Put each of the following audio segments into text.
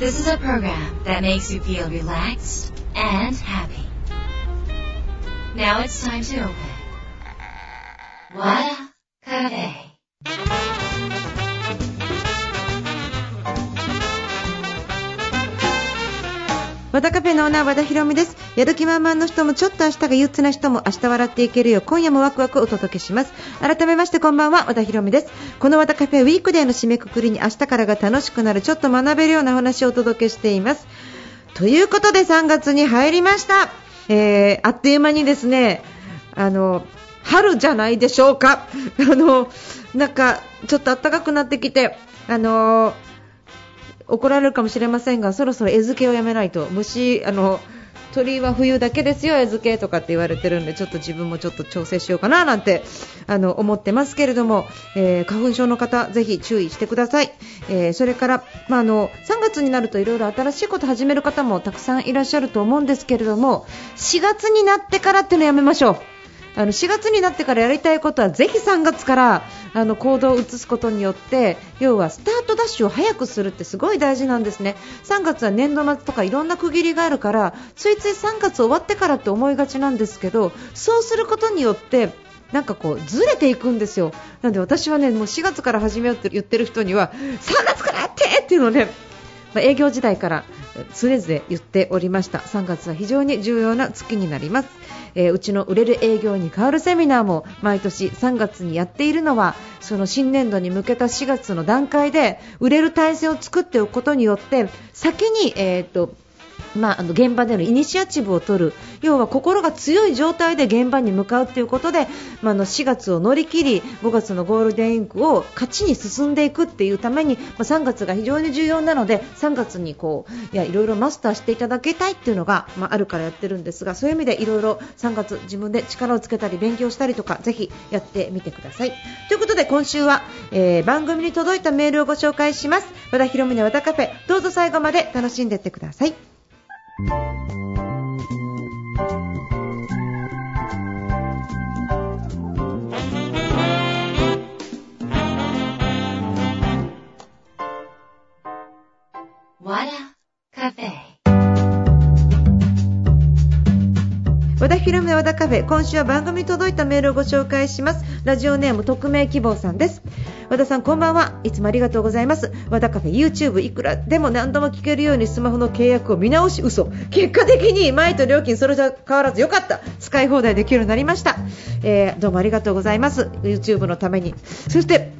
This is a program that makes you feel relaxed and happy. Now it's time to open. What a cafe. 和田カフェのオーナー和田博美です。やる気満々の人もちょっと明日が憂鬱な人も明日笑っていけるよ。う今夜もワクワクお届けします。改めましてこんばんは和田博美です。この和田カフェウィークデーの締めくくりに明日からが楽しくなるちょっと学べるようなお話をお届けしています。ということで3月に入りました、えー、あっという間にですねあの春じゃないでしょうか。あのなんかちょっと暖かくなってきてあの怒られるかもしれませんがそろそろ餌付けをやめないと虫あの鳥は冬だけですよ、餌付けとかって言われてるんでちょっと自分もちょっと調整しようかななんてあの思ってますけれども、えー花粉症の方ぜひ注意してください、えーそれから、まあ、あの3月になるといろいろ新しいこと始める方もたくさんいらっしゃると思うんですけれども4月になってからっていうのやめましょう。あの4月になってからやりたいことはぜひ3月からあの行動を移すことによって要はスタートダッシュを早くするってすごい大事なんですね。3月は年度末とかいろんな区切りがあるからついつい3月終わってからって思いがちなんですけどそうすることによってなんかこうずれていくんですよ。なので私はねもう4月から始めようって言ってる人には3月からやってっていうので、まあ営業時代から常々言っておりました。3月は非常に重要な月になります、えーうちの売れる営業に変わるセミナーも毎年3月にやっているのはその新年度に向けた4月の段階で売れる体制を作っておくことによって先に、えーとまあ、あの現場でのイニシアチブを取る要は心が強い状態で現場に向かうということで、まあ、の4月を乗り切り5月のゴールデンウィークを勝ちに進んでいくっていうために、まあ、3月が非常に重要なので3月にこういやいろいろマスターしていただきたいっていうのが、まあ、あるからやってるんですがそういう意味でいろいろ3月自分で力をつけたり勉強したりとかぜひやってみてください。ということで今週は、えー番組に届いたメールをご紹介します和田博美の和田カフェどうぞ最後まで楽しんでいってください。和田博美和田カフェ今週は番組に届いたメールをご紹介します。ラジオネーム匿名希望さんです。和田さんこんばんは。いつもありがとうございます。和田カフェ YouTube いくらでも何度も聞けるようにスマホの契約を見直し嘘。結果的に前と料金それじゃ変わらずよかった。使い放題できるようになりました、えーどうもありがとうございます。YouTube のために。そして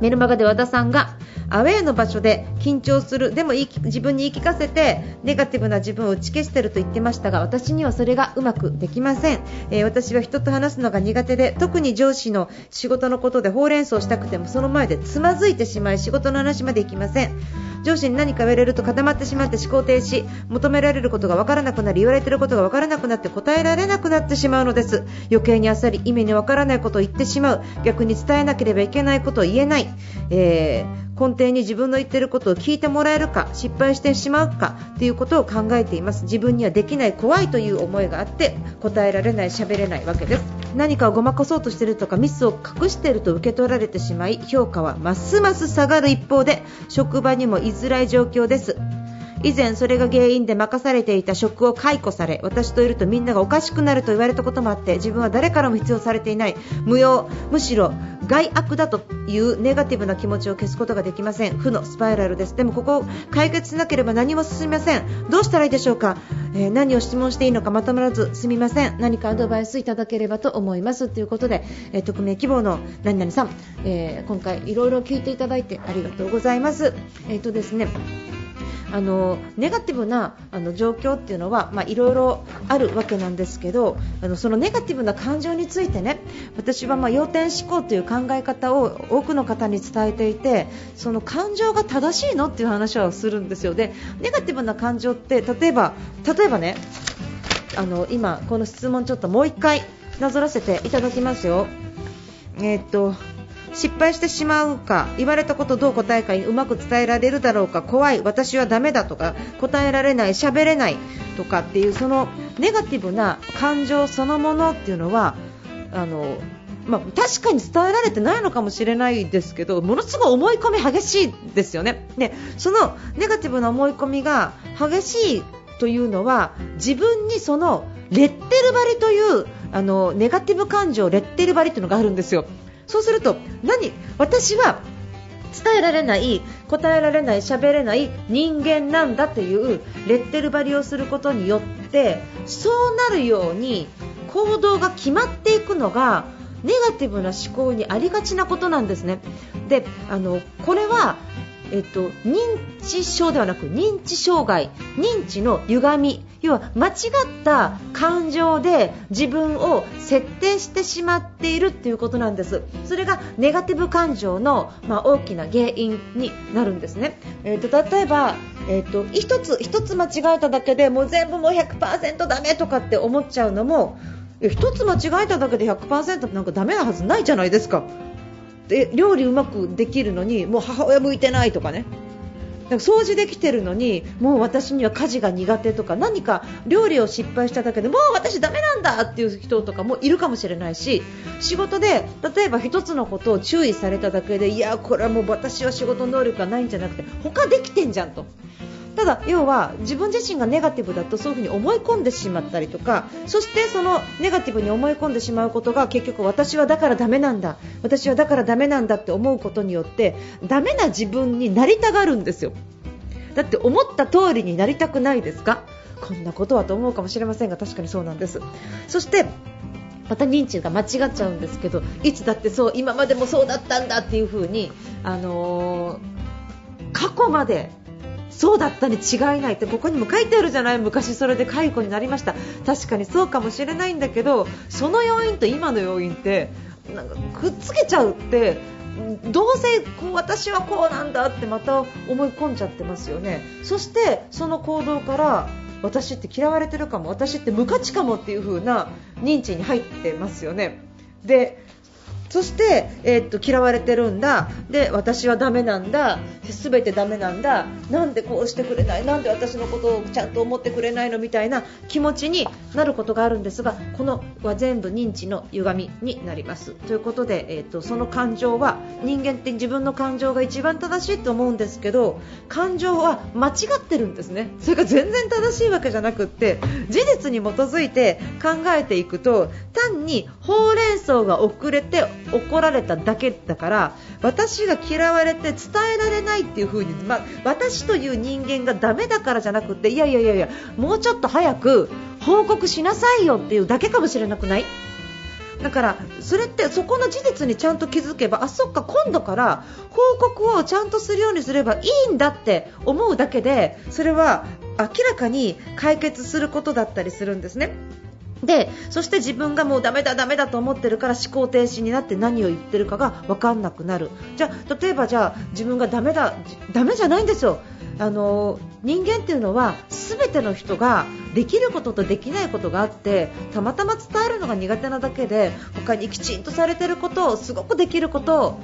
メルマガで和田さんがアウェーの場所で緊張するでも自分に言い聞かせてネガティブな自分を打ち消していると言ってましたが私にはそれがうまくできません、えー私は人と話すのが苦手で特に上司の仕事のことでほうれん草したくてもその前でつまずいてしまい仕事の話までいきません。上司に何か言われると固まってしまって思考停止求められることが分からなくなり言われていることが分からなくなって答えられなくなってしまうのです。余計にあっさり意味に分からないことを言ってしまう。逆に伝えなければいけないことを言えない、えー根底に自分の言ってることを聞いてもらえるか失敗してしまうかということを考えています。自分にはできない怖いという思いがあって答えられない喋れないわけです。何かをごまかそうとしているとかミスを隠していると受け取られてしまい評価はますます下がる一方で職場にも居づらい状況です。以前それが原因で任されていた職を解雇され私といるとみんながおかしくなると言われたこともあって自分は誰からも必要されていない。無用むしろ害悪だというネガティブな気持ちを消すことができません。負のスパイラルです。でもここを解決しなければ何も進みません。どうしたらいいでしょうか、えー何を質問していいのかまとまらずすみません。何かアドバイスいただければと思います。ということで、えー匿名希望の何々さん、えー今回いろいろ聞いていただいてありがとうございます。えっ、とですねあのネガティブなあの状況っていうのは、いろいろあるわけなんですけどあのそのネガティブな感情についてね私はまあ要点思考という考え方を多くの方に伝えていてその感情が正しいのっていう話をするんですよでネガティブな感情って例えば例えばねあの今この質問ちょっともう1回なぞらせていただきますよ。えーっと失敗してしまうか言われたことどう答えるかうまく伝えられるだろうか怖い私はダメだとか答えられない喋れないとかっていうそのネガティブな感情そのものっていうのはあのまあ、確かに伝えられてないのかもしれないですけどものすごい思い込み激しいですよね。でそのネガティブな思い込みが激しいというのは自分にそのレッテル張りというあのネガティブ感情レッテル張りというのがあるんですよ。そうすると何？私は伝えられない答えられない喋れない人間なんだというレッテル張りをすることによってそうなるように行動が決まっていくのがネガティブな思考にありがちなことなんですね。であのこれはえっと、認知症ではなく認知障害認知の歪み要は間違った感情で自分を設定してしまっているということなんです。それがネガティブ感情の、まあ、大きな原因になるんですね、えっと、例えば、えっと、一つ一つ間違えただけでもう全部もう100%ダメとかって思っちゃうのも一つ間違えただけで100%なんかダメなはずないじゃないですか。で料理うまくできるのにもう母親向いてないとかね。掃除できてるのにもう私には家事が苦手とか何か料理を失敗しただけでもう私ダメなんだっていう人とかもいるかもしれないし仕事で例えば1つのことを注意されただけでいやこれはもう私は仕事能力がないんじゃなくて他できてんじゃんと。ただ、要は自分自身がネガティブだとそういう風に思い込んでしまったりとかそしてそのネガティブに思い込んでしまうことが結局私はだからダメなんだ。私はだからダメなんだって思うことによってダメな自分になりたがるんですよ。だって思った通りになりたくないですか？こんなことはと思うかもしれませんが確かにそうなんです。そしてまた認知が間違っちゃうんですけどいつだってそう今までもそうだったんだっていう風にあのー、過去までそうだったに違いないってここにも書いてあるじゃない昔それで解雇になりました。確かにそうかもしれないんだけどその要因と今の要因ってなんかくっつけちゃうってどうせこう私はこうなんだってまた思い込んじゃってますよね。そしてその行動から私って嫌われてるかも私って無価値かもっていう風な認知に入ってますよね。でそして、えー、っと嫌われてるんだ。で私はダメなんだ。全てダメなんだ。なんでこうしてくれない？なんで私のことをちゃんと思ってくれないの？みたいな気持ちになることがあるんですがこのは全部認知の歪みになります。ということで、えー、っとその感情は人間って自分の感情が一番正しいと思うんですけど感情は間違ってるんですね。それが全然正しいわけじゃなくって事実に基づいて考えていくと単にほうれん草が遅れて怒られただけだから私が嫌われて伝えられないっていう風に、ま私という人間がダメだからじゃなくていやいやいやいやもうちょっと早く報告しなさいよっていうだけかもしれなくない？だからそれってそこの事実にちゃんと気づけばあそっか今度から報告をちゃんとするようにすればいいんだって思うだけでそれは明らかに解決することだったりするんですね。でそして自分がもうダメだダメだと思ってるから思考停止になって何を言ってるかが分かんなくなるじゃあ例えばじゃあ自分がダメだダメじゃないんですよあの人間っていうのは全ての人ができることとできないことがあってたまたま伝えるのが苦手なだけで他にきちんとされてることをすごくできること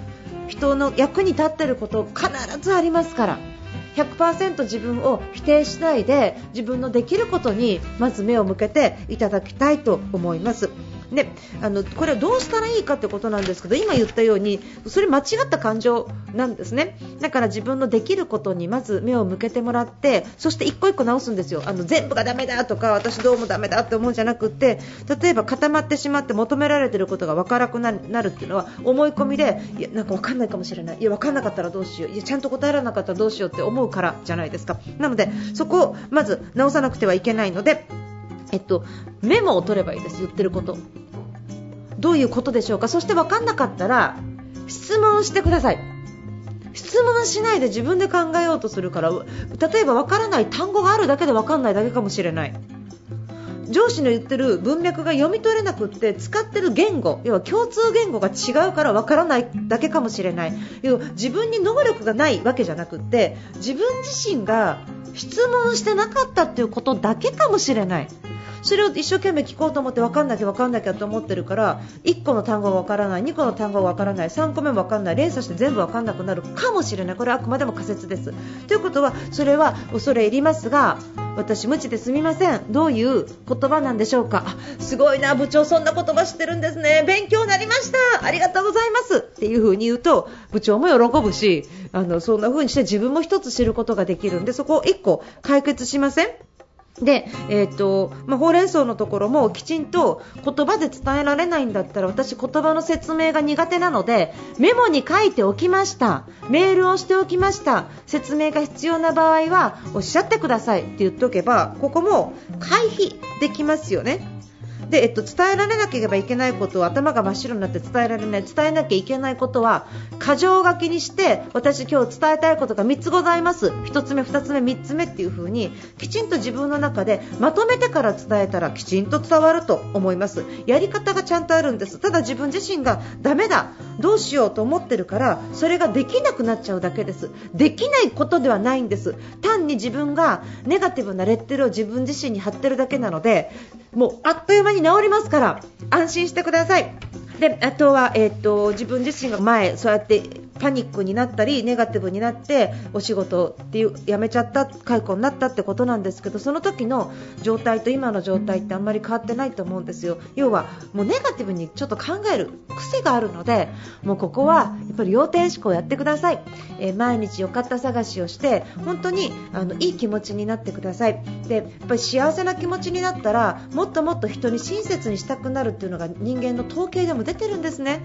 人の役に立ってること必ずありますから。100%自分を否定しないで自分のできることにまず目を向けていただきたいと思います。であのこれはどうしたらいいかってことなんですけど今言ったようにそれ間違った感情なんですね。だから自分のできることにまず目を向けてもらってそして一個一個直すんですよ。あの全部がダメだとか私どうもダメだって思うんじゃなくて例えば固まってしまって求められていることが分からなくなるっていうのは思い込みでいやなんか分かんないかもしれない。いや分かんなかったらどうしよう。いやちゃんと答えられなかったらどうしようって思うからじゃないですか。なのでそこをまず直さなくてはいけないのでえっと、メモを取ればいいです、言ってること。どういうことでしょうか。そして分かんなかったら質問してください。質問しないで自分で考えようとするから例えば分からない単語があるだけで分かんないだけかもしれない。上司の言ってる文脈が読み取れなくって使ってる言語要は共通言語が違うから分からないだけかもしれない。要は自分に能力がないわけじゃなくって自分自身が質問してなかったっていうことだけかもしれない。それを一生懸命聞こうと思って分かんなきゃ分かんなきゃと思ってるから1個の単語が分からない2個の単語が分からない3個目も分からない連鎖して全部分かんなくなるかもしれない。これはあくまでも仮説です。ということはそれは恐れ入りますが私無知ですみません。どういう言葉なんでしょうか？すごいな部長そんな言葉知ってるんですね。勉強になりました。ありがとうございます。っていう風に言うと部長も喜ぶしあのそんな風にして自分も一つ知ることができるんでそこを1個解決しません？で、えーとまあ、ほうれん草のところもきちんと言葉で伝えられないんだったら私、言葉の説明が苦手なのでメモに書いておきましたメールをしておきました説明が必要な場合はおっしゃってくださいって言っておけばここも回避できますよね。で、えっと、伝えられなければいけないことを頭が真っ白になって伝えられない。伝えなきゃいけないことは過剰書きにして私、今日伝えたいことが3つございます。1つ目、2つ目、3つ目っていう風にきちんと自分の中でまとめてから伝えたらきちんと伝わると思います。やり方がちゃんとあるんです。ただ自分自身がダメだ。どうしようと思ってるからそれができなくなっちゃうだけですできないことではないんです単に自分がネガティブなレッテルを自分自身に貼ってるだけなのでもうあっという間に治りますから安心してください。であとは、えーと、自分自身が前そうやってパニックになったりネガティブになってお仕事っていう辞めちゃった解雇になったってことなんですけどその時の状態と今の状態ってあんまり変わってないと思うんですよ。要はもうネガティブにちょっと考える癖があるのでもうここはやっぱり要点思考をやってください、えー、毎日良かった探しをして本当にあのいい気持ちになってください。でやっぱり幸せな気持ちになったらもっともっと人に親切にしたくなるっていうのが人間の統計でも出てるんですね。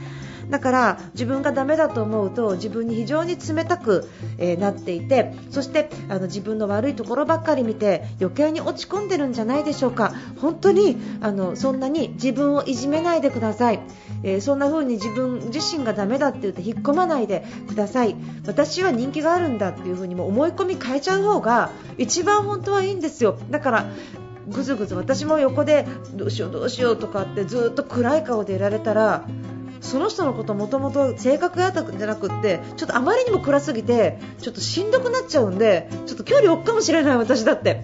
だから自分がダメだと思うと自分に非常に冷たく、え、なっていてそしてあの自分の悪いところばっかり見て余計に落ち込んでるんじゃないでしょうか。本当にあのそんなに自分をいじめないでください、えー、そんな風に自分自身がダメだって言って引っ込まないでください。私は人気があるんだっていう風にも思い込み変えちゃう方が一番本当はいいんですよ。だからぐずぐず私も横でどうしようどうしようとかってずっと暗い顔でいられたらその人のこともともと性格があったんじゃなくってちょっとあまりにも暗すぎてちょっとしんどくなっちゃうんでちょっと距離置くかもしれない私だって。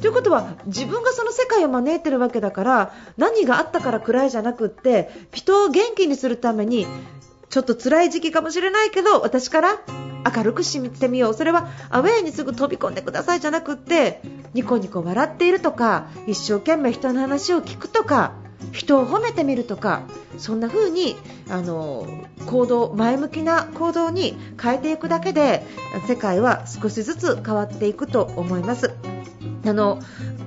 ということは自分がその世界を招いてるわけだから何があったから暗いじゃなくって人を元気にするためにちょっと辛い時期かもしれないけど私から明るくしてみようそれはアウェーにすぐ飛び込んでくださいじゃなくってニコニコ笑っているとか一生懸命人の話を聞くとか人を褒めてみるとかそんな風にあの行動前向きな行動に変えていくだけで世界は少しずつ変わっていくと思います。あの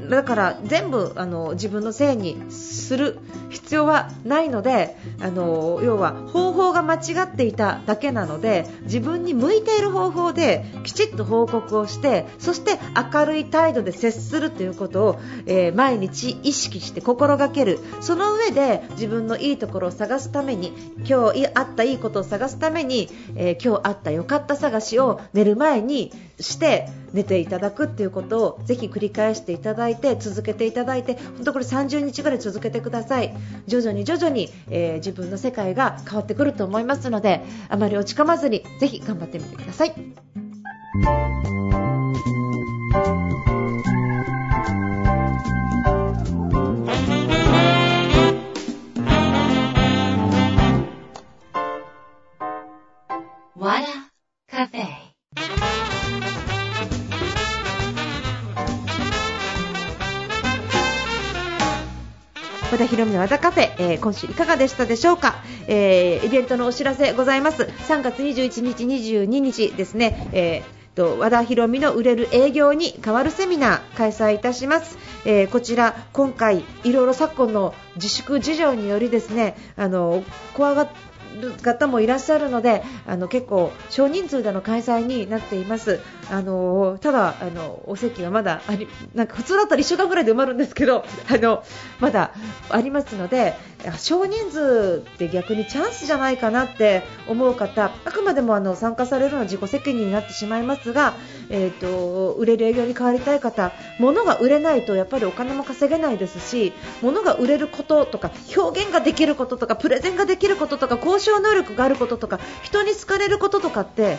だから全部あの自分のせいにする必要はないのであの要は方法が間違っていただけなので自分に向いている方法できちっと報告をしてそして明るい態度で接するということを、えー、毎日意識して心がける。その上で自分のいいところを探すために今日あったいいことを探すために、えー、今日あった良かった探しを寝る前にして寝ていただくっていうことをぜひ繰り返していただいて続けていただいて本当これ30日ぐらい続けてください徐々に徐々に、えー、自分の世界が変わってくると思いますのであまり落ち込まずにぜひ頑張ってみてください。和田博美の和田カフェ、えー、今週いかがでしたでしょうか、えー、イベントのお知らせございます。3月21日、22日ですね、えーと和田博美の売れる営業に変わるセミナー開催いたします、えー、こちら今回いろいろ昨今の自粛事情によりですねあの怖がる方もいらっしゃるのであの結構少人数での開催になっています。あのただあのお席はまだありなんか普通だったら1週間ぐらいで埋まるんですけど あのまだありますので少人数って逆にチャンスじゃないかなって思う方あくまでもあの参加されるのは自己責任になってしまいますが、えーと、売れる営業に変わりたい方物が売れないとやっぱりお金も稼げないですし物が売れることとか表現ができることとかプレゼンができることとか交渉能力があることとか人に好かれることとかって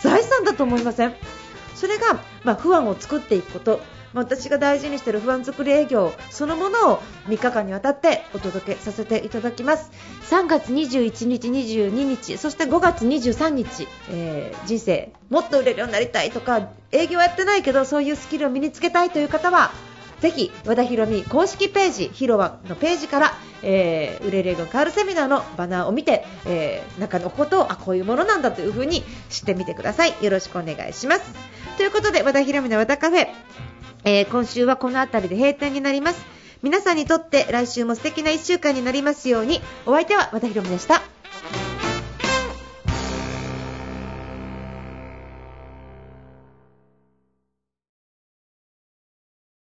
財産だと思いません？それが、まあ、不安を作っていくこと。私が大事にしている不安作り営業そのものを3日間にわたってお届けさせていただきます。3月21日、22日そして5月23日、えー人生もっと売れるようになりたいとか営業やってないけどそういうスキルを身につけたいという方はぜひ和田ヒロミ公式ページヒロワのページから、えー売れる営業変わるセミナーのバナーを見て、えー中のことをあこういうものなんだというふうに知ってみてください。よろしくお願いします。ということで和田ヒロミの和田カフェ、えー今週はこの辺りで閉店になります。皆さんにとって来週も素敵な1週間になりますように。お相手は和田ヒロミでした。